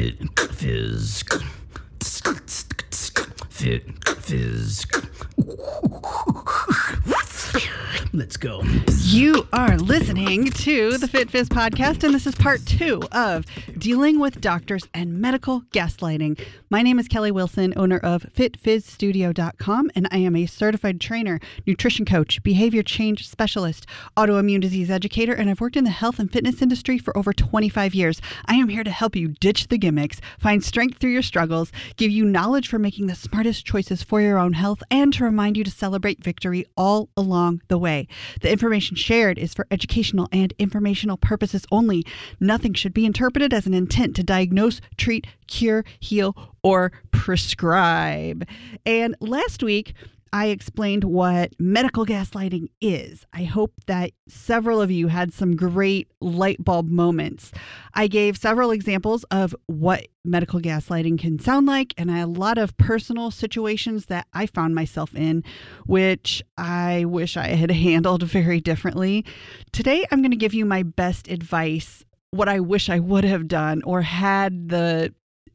Fit Fizz. Fit Fizz. Let's go. You are listening to the Fit Fizz podcast, and this is part two of dealing with doctors and medical gaslighting. My name is Kelly Wilson, owner of FitFizzStudio.com, and I am a certified trainer, nutrition coach, behavior change specialist, autoimmune disease educator, and I've worked in the health and fitness industry for over 25 years. I am here to help you ditch the gimmicks, find strength through your struggles, give you knowledge for making the smartest choices for your own health, and to remind you to celebrate victory all along the way. The information shared is for educational and informational purposes only. Nothing should be interpreted as an intent to diagnose, treat, cure, heal, or prescribe. And last week, I explained what medical gaslighting is. I hope that several of you had some great light bulb moments. I gave several examples of what medical gaslighting can sound like, and a lot of personal situations that I found myself in, which I wish I had handled very differently. Today, I'm going to give you my best advice what I wish I would have done or had the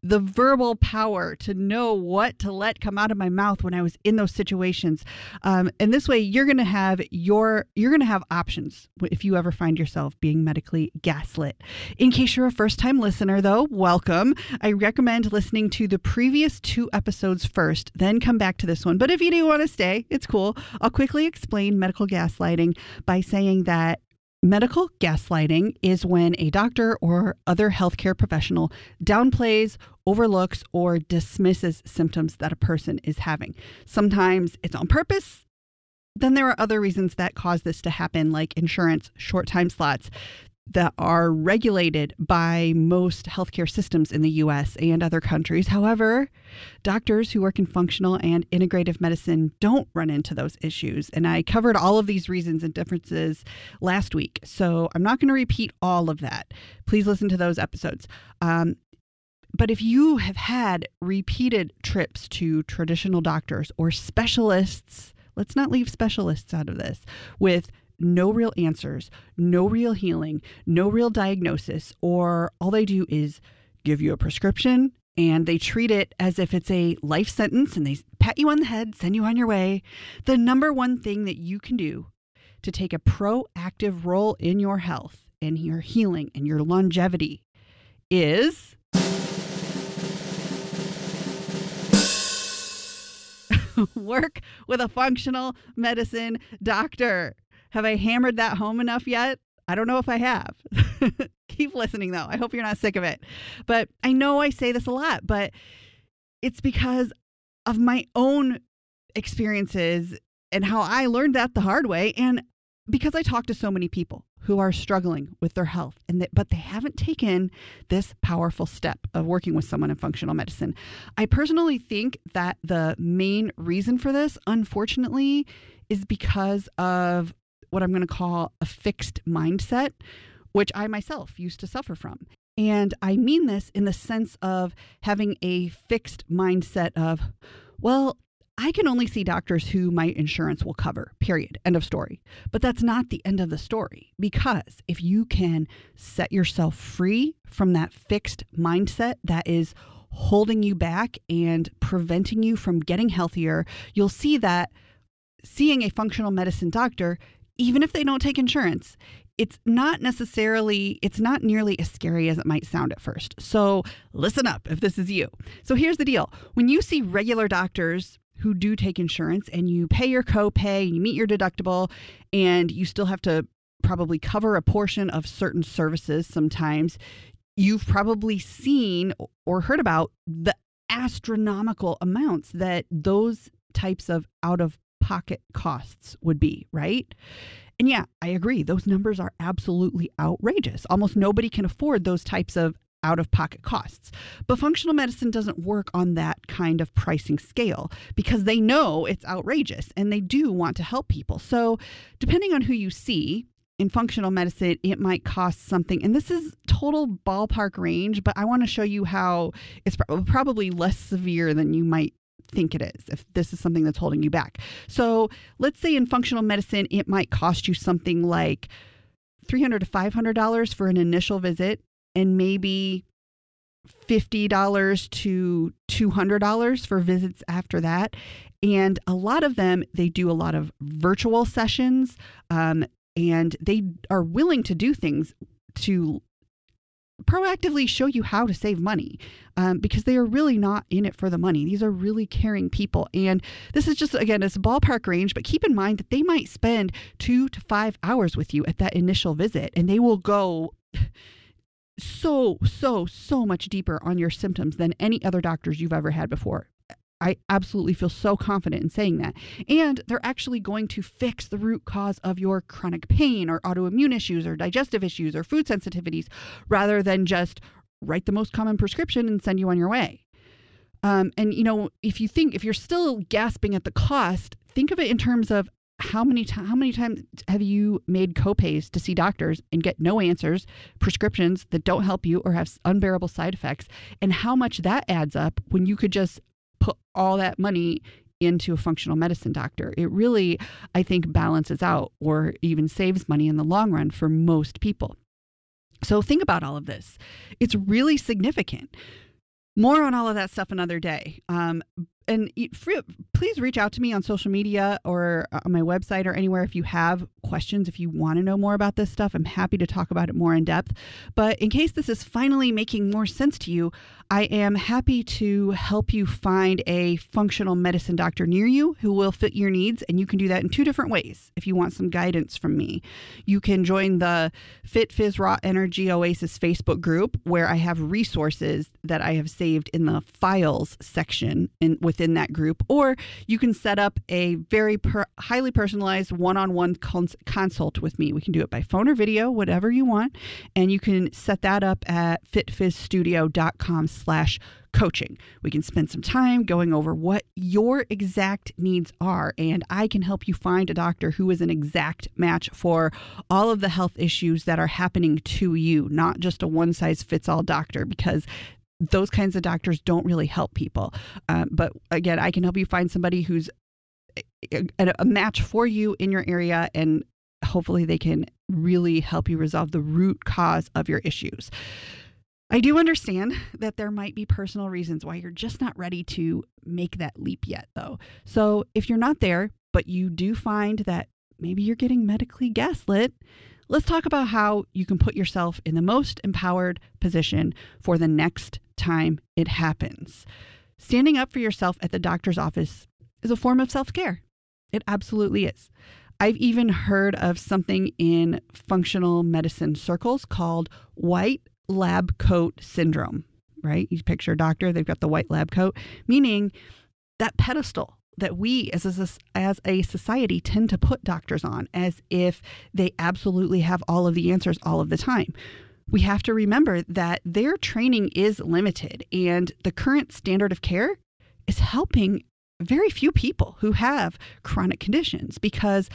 the verbal power to know what to let come out of my mouth when I was in those situations. Um, and this way, you're going to have your you're going to have options if you ever find yourself being medically gaslit. In case you're a first time listener, though, welcome. I recommend listening to the previous two episodes first, then come back to this one. But if you do want to stay, it's cool. I'll quickly explain medical gaslighting by saying that Medical gaslighting is when a doctor or other healthcare professional downplays, overlooks, or dismisses symptoms that a person is having. Sometimes it's on purpose. Then there are other reasons that cause this to happen, like insurance, short time slots that are regulated by most healthcare systems in the US and other countries. However, doctors who work in functional and integrative medicine don't run into those issues. And I covered all of these reasons and differences last week. So I'm not going to repeat all of that. Please listen to those episodes. Um, but if you have had repeated trips to traditional doctors or specialists, let's not leave specialists out of this, with no real answers, no real healing, no real diagnosis, or all they do is give you a prescription and they treat it as if it's a life sentence and they pat you on the head, send you on your way. The number one thing that you can do to take a proactive role in your health and your healing and your longevity is work with a functional medicine doctor. Have I hammered that home enough yet? I don't know if I have. Keep listening though. I hope you're not sick of it. But I know I say this a lot, but it's because of my own experiences and how I learned that the hard way and because I talk to so many people who are struggling with their health and that, but they haven't taken this powerful step of working with someone in functional medicine. I personally think that the main reason for this unfortunately is because of what I'm going to call a fixed mindset, which I myself used to suffer from. And I mean this in the sense of having a fixed mindset of, well, I can only see doctors who my insurance will cover, period. End of story. But that's not the end of the story because if you can set yourself free from that fixed mindset that is holding you back and preventing you from getting healthier, you'll see that seeing a functional medicine doctor even if they don't take insurance, it's not necessarily, it's not nearly as scary as it might sound at first. So listen up if this is you. So here's the deal when you see regular doctors, who do take insurance and you pay your copay, you meet your deductible, and you still have to probably cover a portion of certain services sometimes, you've probably seen or heard about the astronomical amounts that those types of out of pocket costs would be, right? And yeah, I agree. Those numbers are absolutely outrageous. Almost nobody can afford those types of out of pocket costs. But functional medicine doesn't work on that kind of pricing scale because they know it's outrageous and they do want to help people. So, depending on who you see, in functional medicine, it might cost something, and this is total ballpark range, but I want to show you how it's probably less severe than you might think it is if this is something that's holding you back. So, let's say in functional medicine, it might cost you something like $300 to $500 for an initial visit and maybe $50 to $200 for visits after that. And a lot of them, they do a lot of virtual sessions um, and they are willing to do things to proactively show you how to save money um, because they are really not in it for the money. These are really caring people. And this is just, again, it's a ballpark range, but keep in mind that they might spend two to five hours with you at that initial visit and they will go so, so, so much deeper on your symptoms than any other doctors you've ever had before. I absolutely feel so confident in saying that. And they're actually going to fix the root cause of your chronic pain or autoimmune issues or digestive issues or food sensitivities rather than just write the most common prescription and send you on your way. Um, and, you know, if you think, if you're still gasping at the cost, think of it in terms of how many times how many times have you made copays to see doctors and get no answers prescriptions that don't help you or have unbearable side effects and how much that adds up when you could just all that money into a functional medicine doctor. It really, I think, balances out or even saves money in the long run for most people. So think about all of this. It's really significant. More on all of that stuff another day. Um, and free, please reach out to me on social media or uh, on my website or anywhere if you have questions, if you want to know more about this stuff. I'm happy to talk about it more in depth. But in case this is finally making more sense to you, I am happy to help you find a functional medicine doctor near you who will fit your needs. And you can do that in two different ways if you want some guidance from me. You can join the Fit Fizz Raw Energy Oasis Facebook group where I have resources that I have saved in the files section in, within that group. Or you can set up a very per, highly personalized one on one consult with me. We can do it by phone or video, whatever you want. And you can set that up at fitfizzstudio.com slash coaching. We can spend some time going over what your exact needs are, and I can help you find a doctor who is an exact match for all of the health issues that are happening to you, not just a one size fits all doctor, because those kinds of doctors don't really help people. Um, but again, I can help you find somebody who's a, a match for you in your area and hopefully they can really help you resolve the root cause of your issues. I do understand that there might be personal reasons why you're just not ready to make that leap yet, though. So if you're not there, but you do find that maybe you're getting medically gaslit, let's talk about how you can put yourself in the most empowered position for the next time it happens. Standing up for yourself at the doctor's office is a form of self care. It absolutely is. I've even heard of something in functional medicine circles called white lab coat syndrome, right? You picture a doctor, they've got the white lab coat, meaning that pedestal that we as a, as a society tend to put doctors on as if they absolutely have all of the answers all of the time. We have to remember that their training is limited and the current standard of care is helping very few people who have chronic conditions because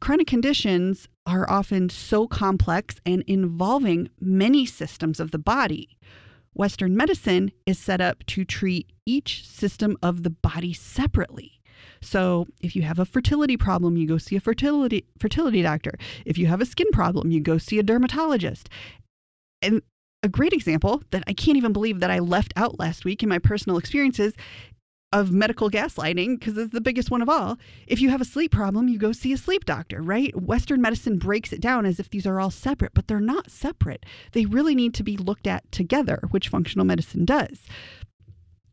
chronic conditions are often so complex and involving many systems of the body. Western medicine is set up to treat each system of the body separately. So, if you have a fertility problem, you go see a fertility fertility doctor. If you have a skin problem, you go see a dermatologist. And a great example that I can't even believe that I left out last week in my personal experiences of medical gaslighting because it's the biggest one of all. If you have a sleep problem, you go see a sleep doctor, right? Western medicine breaks it down as if these are all separate, but they're not separate. They really need to be looked at together, which functional medicine does.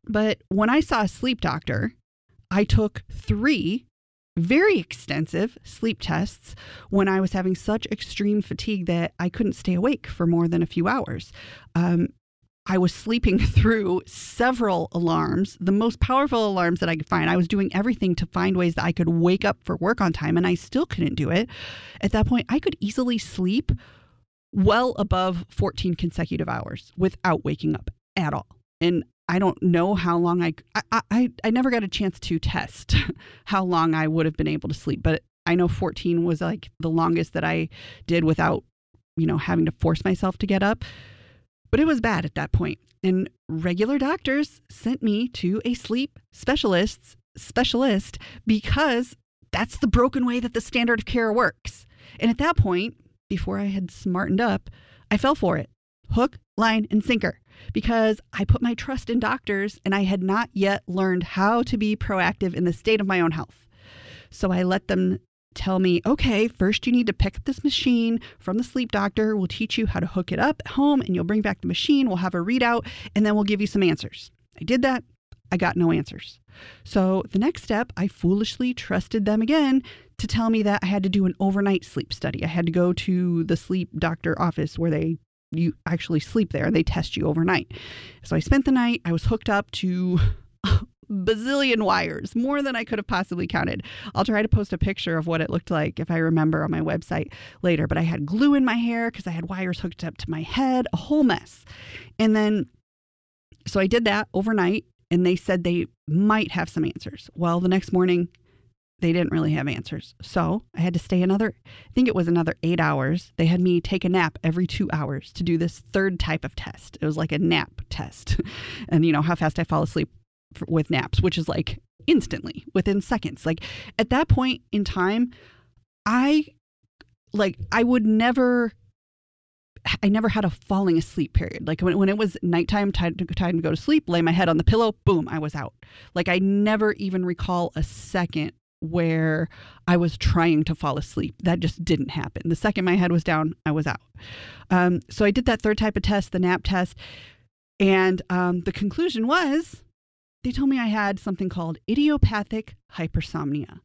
But when I saw a sleep doctor, I took three very extensive sleep tests when I was having such extreme fatigue that I couldn't stay awake for more than a few hours. Um, I was sleeping through several alarms, the most powerful alarms that I could find. I was doing everything to find ways that I could wake up for work on time, and I still couldn't do it. At that point, I could easily sleep well above 14 consecutive hours without waking up at all. And I don't know how long I, I, I, I never got a chance to test how long I would have been able to sleep, but I know 14 was like the longest that I did without, you know, having to force myself to get up. But it was bad at that point, and regular doctors sent me to a sleep specialist specialist because that's the broken way that the standard of care works. And at that point, before I had smartened up, I fell for it. Hook, line, and sinker. Because I put my trust in doctors and I had not yet learned how to be proactive in the state of my own health. So I let them tell me, okay, first you need to pick up this machine from the sleep doctor. We'll teach you how to hook it up at home and you'll bring back the machine. We'll have a readout and then we'll give you some answers. I did that. I got no answers. So the next step, I foolishly trusted them again to tell me that I had to do an overnight sleep study. I had to go to the sleep doctor office where they you actually sleep there and they test you overnight. So I spent the night, I was hooked up to bazillion wires, more than I could have possibly counted. I'll try to post a picture of what it looked like if I remember on my website later. But I had glue in my hair because I had wires hooked up to my head, a whole mess. And then, so I did that overnight, and they said they might have some answers. Well, the next morning, they didn't really have answers. So I had to stay another, I think it was another eight hours. They had me take a nap every two hours to do this third type of test. It was like a nap test. and, you know, how fast I fall asleep with naps, which is like instantly within seconds. Like at that point in time, I like I would never I never had a falling asleep period. Like when, when it was nighttime, time to, time to go to sleep, lay my head on the pillow, boom, I was out. Like I never even recall a second where I was trying to fall asleep. That just didn't happen. The second my head was down, I was out. Um, so I did that third type of test, the nap test. And um, the conclusion was they told me I had something called idiopathic hypersomnia,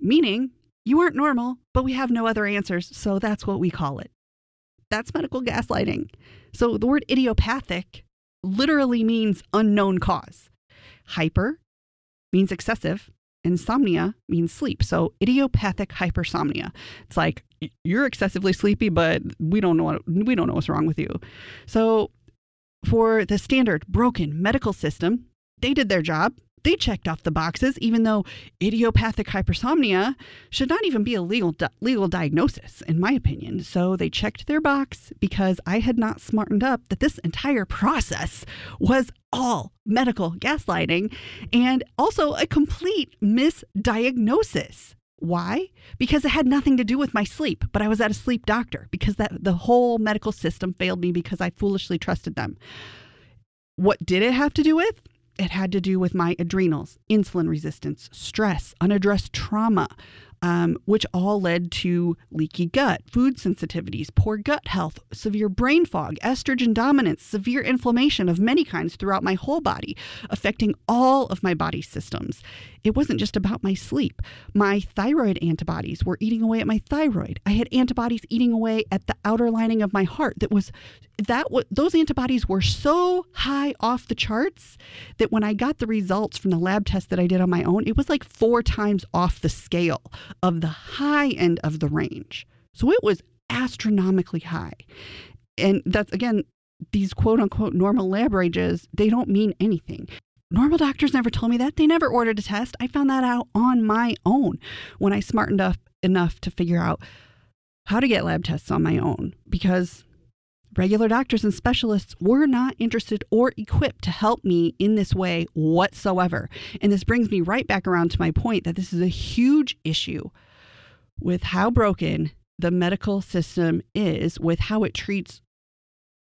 meaning you aren't normal, but we have no other answers, so that's what we call it. That's medical gaslighting. So the word idiopathic literally means unknown cause. Hyper means excessive, insomnia means sleep. So idiopathic hypersomnia. It's like you're excessively sleepy, but we don't know what, we don't know what's wrong with you. So for the standard broken medical system, they did their job. They checked off the boxes, even though idiopathic hypersomnia should not even be a legal di- legal diagnosis, in my opinion. So they checked their box because I had not smartened up that this entire process was all medical gaslighting and also a complete misdiagnosis. Why? Because it had nothing to do with my sleep, but I was at a sleep doctor because that the whole medical system failed me because I foolishly trusted them. What did it have to do with? It had to do with my adrenals, insulin resistance, stress, unaddressed trauma, um, which all led to leaky gut, food sensitivities, poor gut health, severe brain fog, estrogen dominance, severe inflammation of many kinds throughout my whole body, affecting all of my body systems. It wasn't just about my sleep. My thyroid antibodies were eating away at my thyroid. I had antibodies eating away at the outer lining of my heart. That was that was, those antibodies were so high off the charts that when I got the results from the lab test that I did on my own, it was like four times off the scale of the high end of the range. So it was astronomically high. And that's again, these quote unquote normal lab ranges, they don't mean anything. Normal doctors never told me that. They never ordered a test. I found that out on my own when I smartened up enough to figure out how to get lab tests on my own because regular doctors and specialists were not interested or equipped to help me in this way whatsoever. And this brings me right back around to my point that this is a huge issue with how broken the medical system is, with how it treats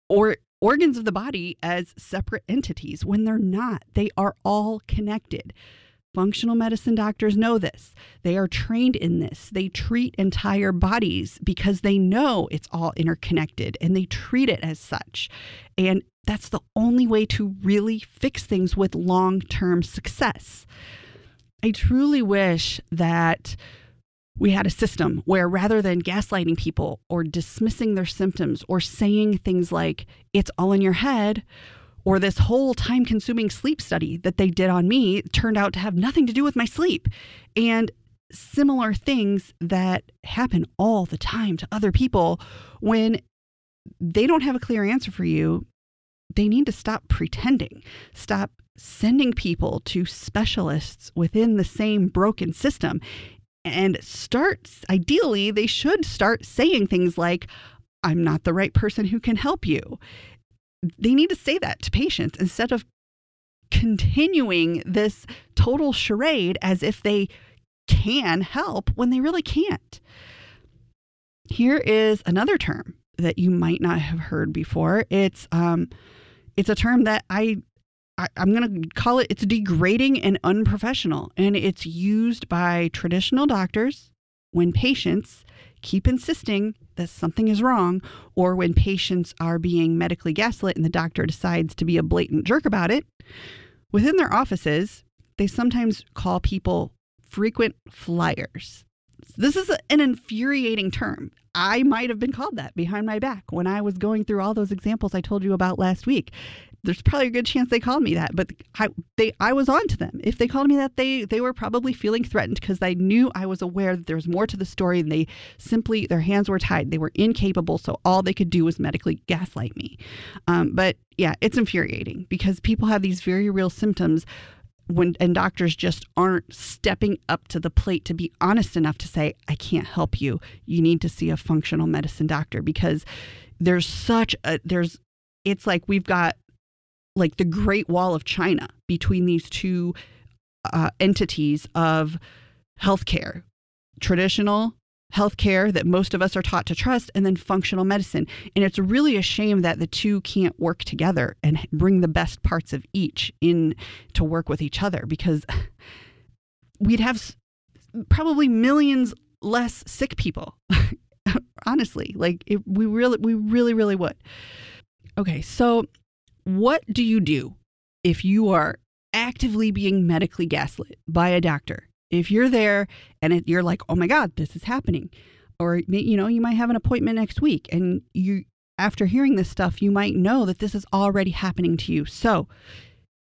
or organs of the body as separate entities when they're not. They are all connected. Functional medicine doctors know this. They are trained in this. They treat entire bodies because they know it's all interconnected and they treat it as such. And that's the only way to really fix things with long term success. I truly wish that we had a system where rather than gaslighting people or dismissing their symptoms or saying things like, it's all in your head, or this whole time consuming sleep study that they did on me turned out to have nothing to do with my sleep. And similar things that happen all the time to other people when they don't have a clear answer for you, they need to stop pretending, stop sending people to specialists within the same broken system and start ideally they should start saying things like i'm not the right person who can help you they need to say that to patients instead of continuing this total charade as if they can help when they really can't. Here is another term that you might not have heard before. It's um, it's a term that I, I I'm going to call it it's degrading and unprofessional and it's used by traditional doctors when patients keep insisting that something is wrong or when patients are being medically gaslit and the doctor decides to be a blatant jerk about it within their offices they sometimes call people frequent flyers this is an infuriating term. I might have been called that behind my back when I was going through all those examples I told you about last week. There's probably a good chance they called me that, but I they I was on to them. If they called me that, they they were probably feeling threatened because they knew I was aware that there was more to the story and they simply their hands were tied. They were incapable, so all they could do was medically gaslight me. Um, but yeah, it's infuriating because people have these very real symptoms when and doctors just aren't stepping up to the plate to be honest enough to say I can't help you. You need to see a functional medicine doctor because there's such a there's it's like we've got like the Great Wall of China between these two uh, entities of healthcare, traditional healthcare that most of us are taught to trust, and then functional medicine. And it's really a shame that the two can't work together and bring the best parts of each in to work with each other because we'd have probably millions less sick people. Honestly, like it, we really, we really, really would. Okay, so what do you do if you are actively being medically gaslit by a doctor if you're there and it, you're like, oh my God, this is happening, or you know, you might have an appointment next week, and you, after hearing this stuff, you might know that this is already happening to you. So,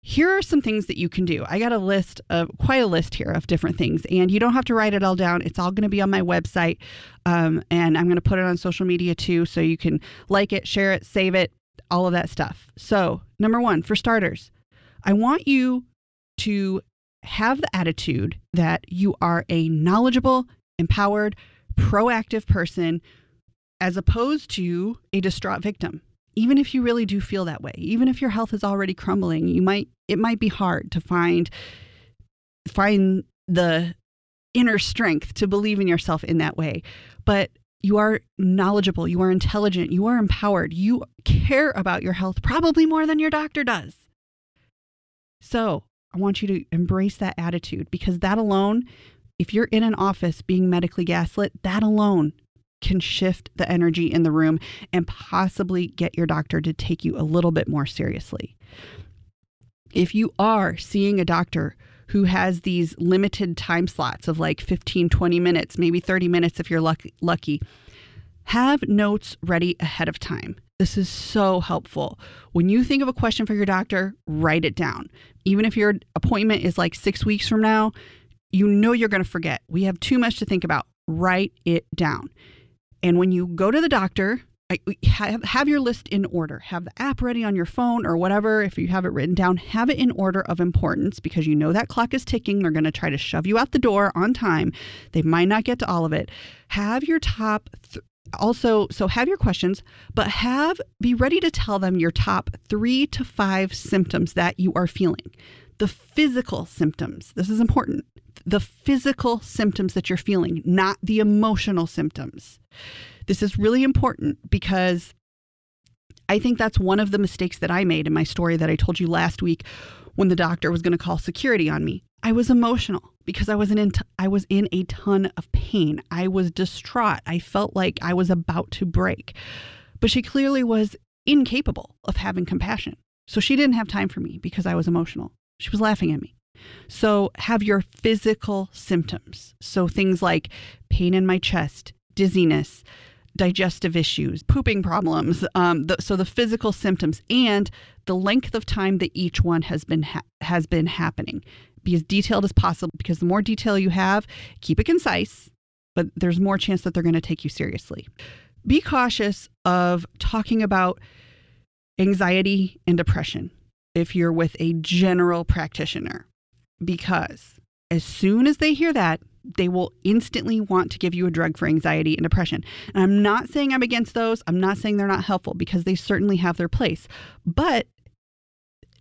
here are some things that you can do. I got a list of quite a list here of different things, and you don't have to write it all down. It's all going to be on my website, um, and I'm going to put it on social media too, so you can like it, share it, save it, all of that stuff. So, number one, for starters, I want you to have the attitude that you are a knowledgeable, empowered, proactive person as opposed to a distraught victim. Even if you really do feel that way, even if your health is already crumbling, you might it might be hard to find find the inner strength to believe in yourself in that way. But you are knowledgeable, you are intelligent, you are empowered, you care about your health probably more than your doctor does. So, I want you to embrace that attitude because that alone, if you're in an office being medically gaslit, that alone can shift the energy in the room and possibly get your doctor to take you a little bit more seriously. If you are seeing a doctor who has these limited time slots of like 15, 20 minutes, maybe 30 minutes if you're lucky, lucky have notes ready ahead of time. This is so helpful. When you think of a question for your doctor, write it down. Even if your appointment is like six weeks from now, you know you're going to forget. We have too much to think about. Write it down. And when you go to the doctor, have, have your list in order. Have the app ready on your phone or whatever. If you have it written down, have it in order of importance because you know that clock is ticking. They're going to try to shove you out the door on time. They might not get to all of it. Have your top th- also so have your questions but have be ready to tell them your top 3 to 5 symptoms that you are feeling the physical symptoms this is important the physical symptoms that you're feeling not the emotional symptoms this is really important because i think that's one of the mistakes that i made in my story that i told you last week when the doctor was going to call security on me I was emotional because I was in I was in a ton of pain. I was distraught. I felt like I was about to break. But she clearly was incapable of having compassion. So she didn't have time for me because I was emotional. She was laughing at me. So have your physical symptoms. So things like pain in my chest, dizziness, digestive issues, pooping problems. Um, the, so the physical symptoms and the length of time that each one has been ha- has been happening be as detailed as possible because the more detail you have, keep it concise, but there's more chance that they're going to take you seriously. Be cautious of talking about anxiety and depression if you're with a general practitioner because as soon as they hear that, they will instantly want to give you a drug for anxiety and depression. And I'm not saying I'm against those. I'm not saying they're not helpful because they certainly have their place. But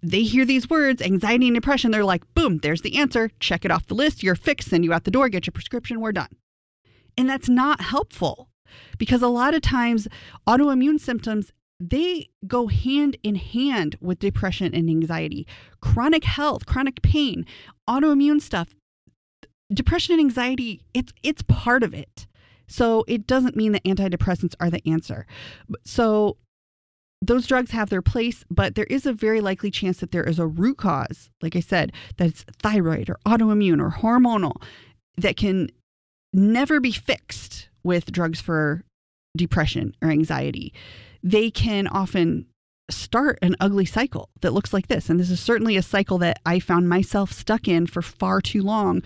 they hear these words, anxiety and depression, they're like, boom, there's the answer. Check it off the list. You're fixed. Send you out the door, get your prescription, we're done. And that's not helpful because a lot of times autoimmune symptoms, they go hand in hand with depression and anxiety. Chronic health, chronic pain, autoimmune stuff, depression and anxiety, it's it's part of it. So it doesn't mean that antidepressants are the answer. So those drugs have their place, but there is a very likely chance that there is a root cause, like I said, that it's thyroid or autoimmune or hormonal that can never be fixed with drugs for depression or anxiety. They can often start an ugly cycle that looks like this. And this is certainly a cycle that I found myself stuck in for far too long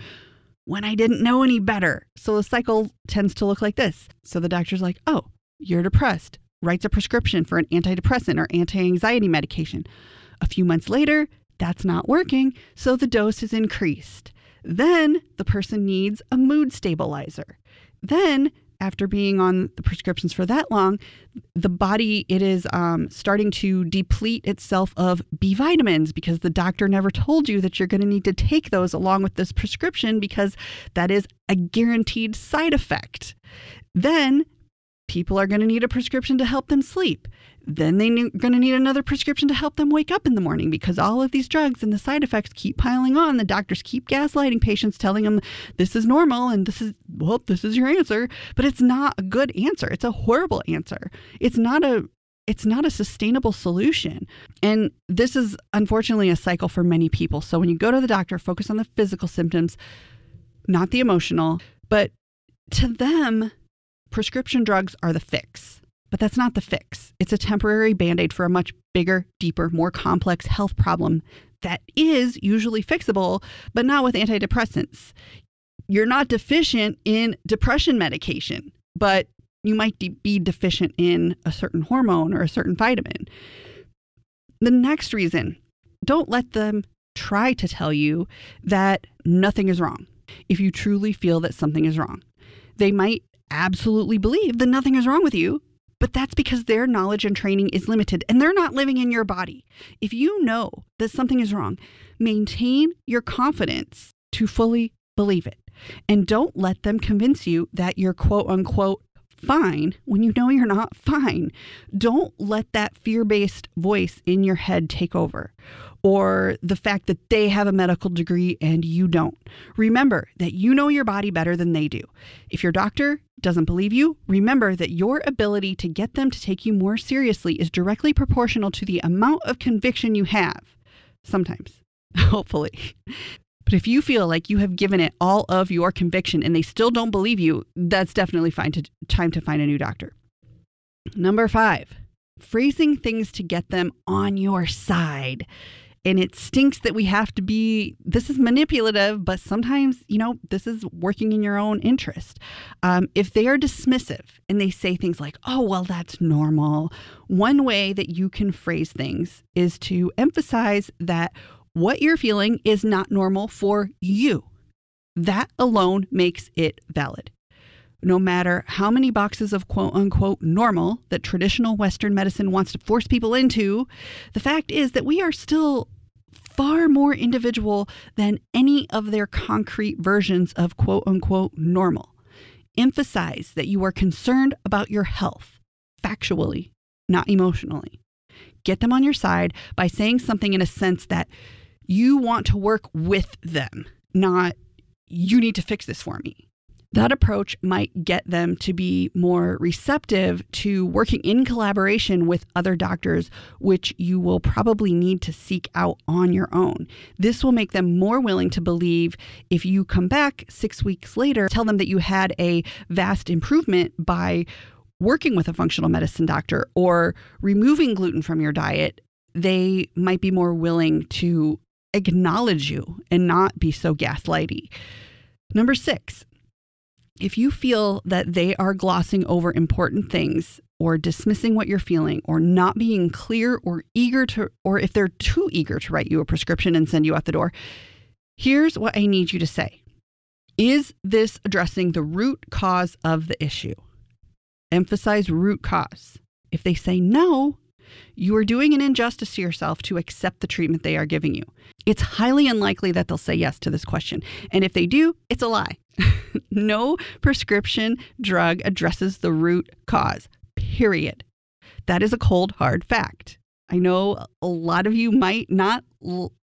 when I didn't know any better. So the cycle tends to look like this. So the doctor's like, oh, you're depressed writes a prescription for an antidepressant or anti anxiety medication. A few months later, that's not working, so the dose is increased. Then the person needs a mood stabilizer. Then, after being on the prescriptions for that long, the body it is um, starting to deplete itself of B vitamins because the doctor never told you that you're going to need to take those along with this prescription because that is a guaranteed side effect. Then people are going to need a prescription to help them sleep. Then they're going to need another prescription to help them wake up in the morning because all of these drugs and the side effects keep piling on. The doctors keep gaslighting patients, telling them this is normal and this is, well, this is your answer. But it's not a good answer. It's a horrible answer. It's not a it's not a sustainable solution. And this is unfortunately a cycle for many people. So when you go to the doctor, focus on the physical symptoms, not the emotional. But to them, prescription drugs are the fix. But that's not the fix. It's a temporary band aid for a much bigger, deeper, more complex health problem that is usually fixable, but not with antidepressants. You're not deficient in depression medication, but you might be deficient in a certain hormone or a certain vitamin. The next reason don't let them try to tell you that nothing is wrong if you truly feel that something is wrong. They might absolutely believe that nothing is wrong with you, but that's because their knowledge and training is limited and they're not living in your body. If you know that something is wrong, maintain your confidence to fully believe it. And don't let them convince you that you're quote unquote fine when you know you're not fine. Don't let that fear based voice in your head take over or the fact that they have a medical degree and you don't. Remember that you know your body better than they do. If your doctor doesn't believe you, remember that your ability to get them to take you more seriously is directly proportional to the amount of conviction you have. Sometimes, hopefully. But if you feel like you have given it all of your conviction and they still don't believe you, that's definitely fine to, time to find a new doctor. Number five, phrasing things to get them on your side and it stinks that we have to be this is manipulative but sometimes you know this is working in your own interest. Um, if they are dismissive and they say things like oh well that's normal one way that you can phrase things is to emphasize that what you're feeling is not normal for you. That alone makes it valid. No matter how many boxes of quote unquote normal that traditional Western medicine wants to force people into, the fact is that we are still far more individual than any of their concrete versions of quote unquote normal. Emphasize that you are concerned about your health, factually, not emotionally. Get them on your side by saying something in a sense that you want to work with them, not you need to fix this for me that approach might get them to be more receptive to working in collaboration with other doctors, which you will probably need to seek out on your own. This will make them more willing to believe if you come back six weeks later, tell them that you had a vast improvement by working with a functional medicine doctor or removing gluten from your diet. They might be more willing to acknowledge you and not be so gaslighty. Number six, if you feel that they are glossing over important things or dismissing what you're feeling or not being clear or eager to, or if they're too eager to write you a prescription and send you out the door, here's what I need you to say Is this addressing the root cause of the issue? Emphasize root cause. If they say no, you are doing an injustice to yourself to accept the treatment they are giving you. It's highly unlikely that they'll say yes to this question. And if they do, it's a lie. no prescription drug addresses the root cause, period. That is a cold, hard fact. I know a lot of you might not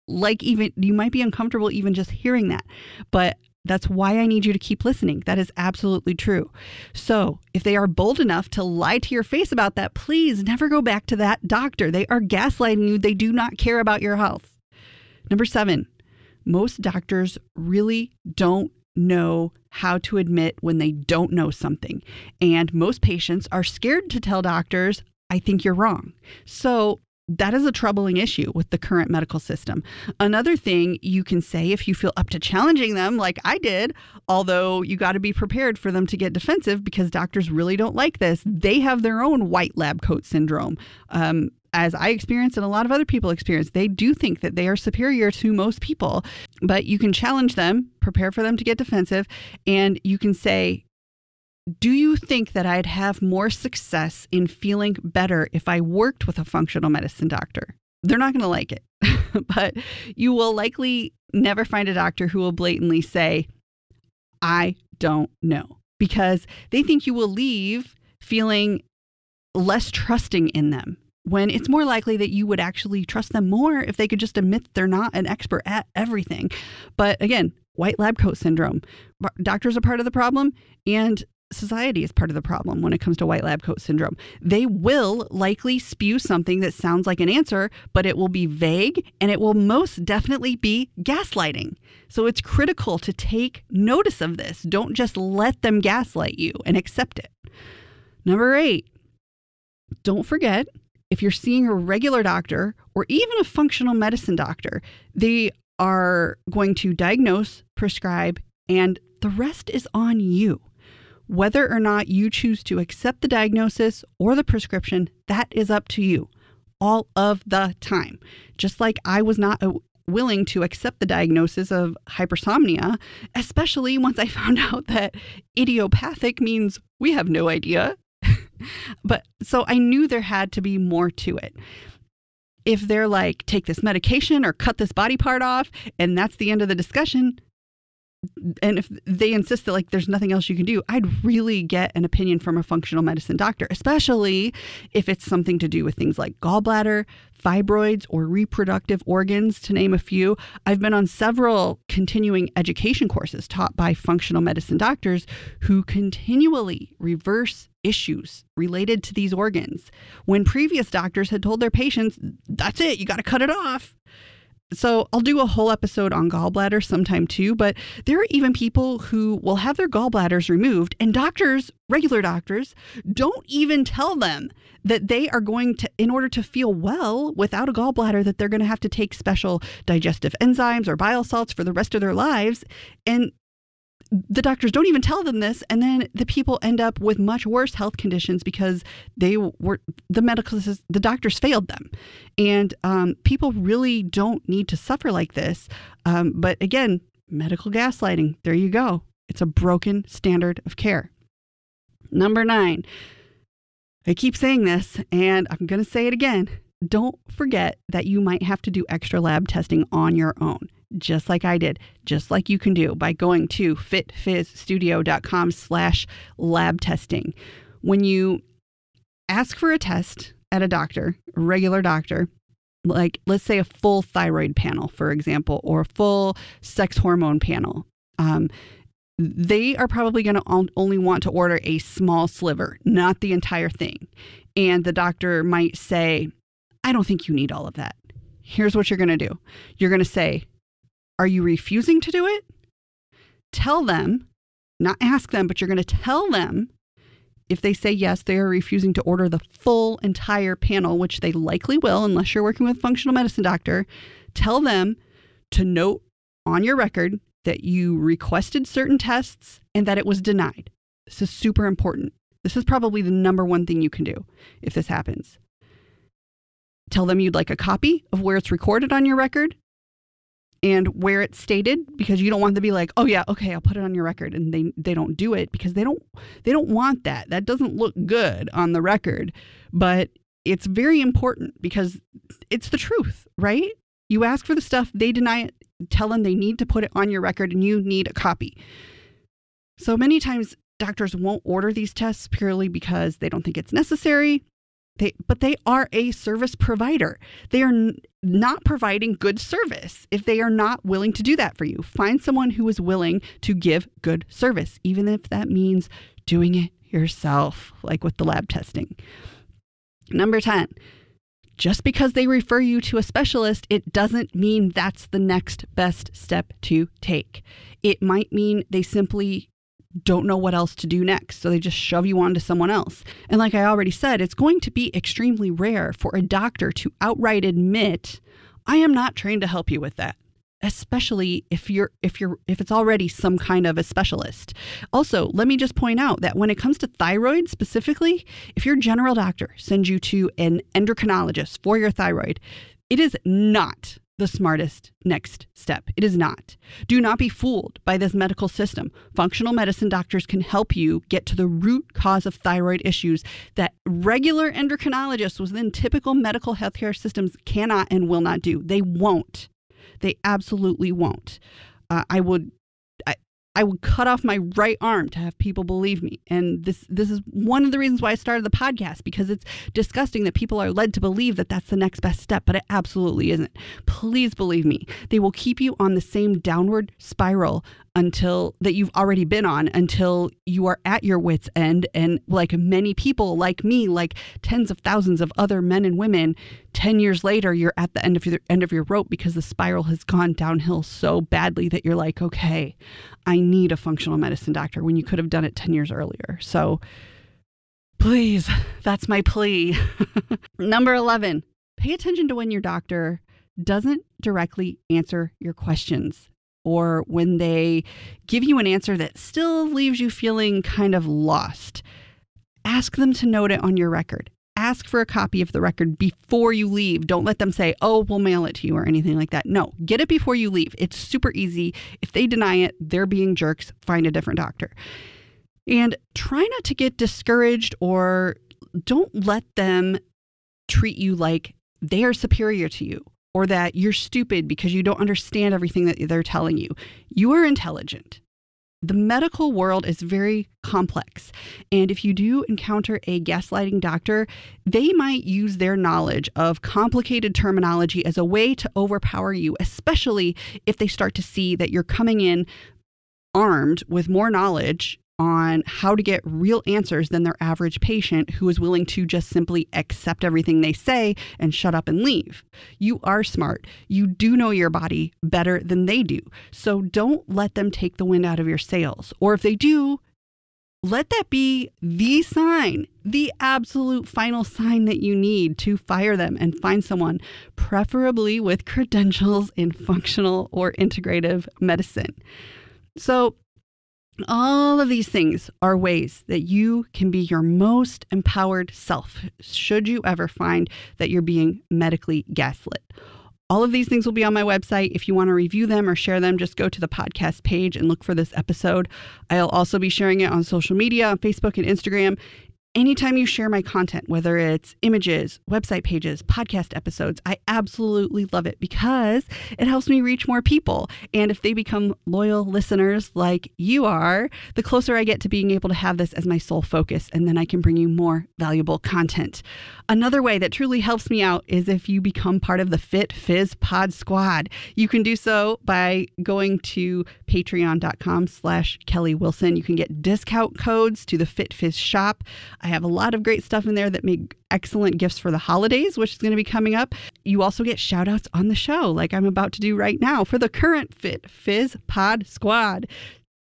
like even, you might be uncomfortable even just hearing that, but that's why I need you to keep listening. That is absolutely true. So, if they are bold enough to lie to your face about that, please never go back to that doctor. They are gaslighting you, they do not care about your health. Number seven, most doctors really don't know how to admit when they don't know something. And most patients are scared to tell doctors, I think you're wrong. So that is a troubling issue with the current medical system. Another thing you can say if you feel up to challenging them, like I did, although you got to be prepared for them to get defensive because doctors really don't like this. They have their own white lab coat syndrome. Um, as I experience and a lot of other people experience, they do think that they are superior to most people. But you can challenge them, prepare for them to get defensive, and you can say, do you think that I'd have more success in feeling better if I worked with a functional medicine doctor? They're not going to like it, but you will likely never find a doctor who will blatantly say, I don't know, because they think you will leave feeling less trusting in them when it's more likely that you would actually trust them more if they could just admit they're not an expert at everything. But again, white lab coat syndrome. Doctors are part of the problem, and society is part of the problem when it comes to white lab coat syndrome. They will likely spew something that sounds like an answer, but it will be vague and it will most definitely be gaslighting. So it's critical to take notice of this. Don't just let them gaslight you and accept it. Number eight, don't forget if you're seeing a regular doctor or even a functional medicine doctor, they are going to diagnose, prescribe, and the rest is on you. Whether or not you choose to accept the diagnosis or the prescription, that is up to you all of the time. Just like I was not uh, willing to accept the diagnosis of hypersomnia, especially once I found out that idiopathic means we have no idea. But so I knew there had to be more to it. If they're like, take this medication or cut this body part off, and that's the end of the discussion, and if they insist that like there's nothing else you can do i'd really get an opinion from a functional medicine doctor especially if it's something to do with things like gallbladder fibroids or reproductive organs to name a few. I've been on several continuing education courses taught by functional medicine doctors who continually reverse issues related to these organs. When previous doctors had told their patients that's it you got to cut it off so I'll do a whole episode on gallbladder sometime too, but there are even people who will have their gallbladders removed and doctors, regular doctors, don't even tell them that they are going to in order to feel well without a gallbladder that they're going to have to take special digestive enzymes or bile salts for the rest of their lives and the doctors don't even tell them this and then the people end up with much worse health conditions because they were the medical the doctors failed them. And um, people really don't need to suffer like this um, but again medical gaslighting there you go. It's a broken standard of care. Number nine i keep saying this and i'm going to say it again. Don't forget that you might have to do extra lab testing on your own just like I did, just like you can do by going to fitfizzstudio.com slash lab testing. When you ask for a test at a doctor, a regular doctor, like let's say a full thyroid panel, for example, or a full sex hormone panel, um, they are probably going to only want to order a small sliver, not the entire thing. And the doctor might say, I don't think you need all of that. Here's what you're going to do you're going to say, are you refusing to do it? Tell them, not ask them, but you're going to tell them if they say yes, they are refusing to order the full entire panel, which they likely will unless you're working with a functional medicine doctor. Tell them to note on your record that you requested certain tests and that it was denied. This is super important. This is probably the number one thing you can do if this happens. Tell them you'd like a copy of where it's recorded on your record and where it's stated because you don't want to be like, "Oh yeah, okay, I'll put it on your record." And they they don't do it because they don't they don't want that. That doesn't look good on the record. But it's very important because it's the truth, right? You ask for the stuff, they deny it, tell them they need to put it on your record and you need a copy. So many times doctors won't order these tests purely because they don't think it's necessary They, but they are a service provider. They are n- not providing good service if they are not willing to do that for you. Find someone who is willing to give good service, even if that means doing it yourself, like with the lab testing. Number 10, just because they refer you to a specialist, it doesn't mean that's the next best step to take. It might mean they simply don't know what else to do next. So they just shove you on to someone else. And like I already said, it's going to be extremely rare for a doctor to outright admit, I am not trained to help you with that. Especially if you're if you're if it's already some kind of a specialist. Also, let me just point out that when it comes to thyroid specifically, if your general doctor sends you to an endocrinologist for your thyroid, it is not the smartest next step. It is not. Do not be fooled by this medical system. Functional medicine doctors can help you get to the root cause of thyroid issues that regular endocrinologists within typical medical healthcare systems cannot and will not do. They won't. They absolutely won't. Uh, I would I would cut off my right arm to have people believe me. And this this is one of the reasons why I started the podcast because it's disgusting that people are led to believe that that's the next best step, but it absolutely isn't. Please believe me. They will keep you on the same downward spiral until that you've already been on until you are at your wits end. And like many people like me like tens of thousands of other men and women 10 years later you're at the end of your end of your rope because the spiral has gone downhill so badly that you're like okay I need a functional medicine doctor when you could have done it 10 years earlier. So please that's my plea. Number 11 pay attention to when your doctor doesn't directly answer your questions or when they give you an answer that still leaves you feeling kind of lost, ask them to note it on your record. Ask for a copy of the record before you leave. Don't let them say, oh, we'll mail it to you or anything like that. No, get it before you leave. It's super easy. If they deny it, they're being jerks. Find a different doctor. And try not to get discouraged or don't let them treat you like they are superior to you or that you're stupid because you don't understand everything that they're telling you. You are intelligent. The medical world is very complex. And if you do encounter a gaslighting doctor, they might use their knowledge of complicated terminology as a way to overpower you, especially if they start to see that you're coming in armed with more knowledge on how to get real answers than their average patient who is willing to just simply accept everything they say and shut up and leave. You are smart. You do know your body better than they do. So don't let them take the wind out of your sails. Or if they do, let that be the sign, the absolute final sign that you need to fire them and find someone, preferably with credentials in functional or integrative medicine. So, all of these things are ways that you can be your most empowered self should you ever find that you're being medically gaslit. All of these things will be on my website. If you want to review them or share them, just go to the podcast page and look for this episode. I'll also be sharing it on social media, on Facebook and Instagram anytime you share my content, whether it's images, website pages, podcast episodes, I absolutely love it because it helps me reach more people. And if they become loyal listeners like you are, the closer I get to being able to have this as my sole focus, and then I can bring you more valuable content. Another way that truly helps me out is if you become part of the Fit Fizz Pod Squad. You can do so by going to patreon.com slash Kelly Wilson. You can get discount codes to the Fit Fizz shop. I have a lot of great stuff in there that make excellent gifts for the holidays, which is going to be coming up. You also get shout outs on the show, like I'm about to do right now for the current Fit Fizz Pod Squad.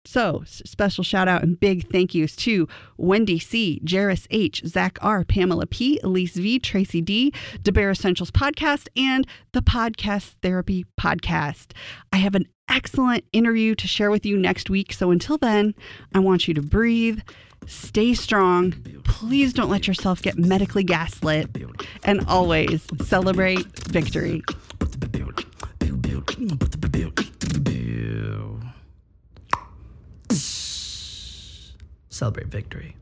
So, special shout out and big thank yous to Wendy C., Jairus H., Zach R., Pamela P., Elise V., Tracy D., DeBear Essentials Podcast, and the Podcast Therapy Podcast. I have an excellent interview to share with you next week. So, until then, I want you to breathe, stay strong. Please don't let yourself get medically gaslit, and always celebrate victory. Celebrate victory.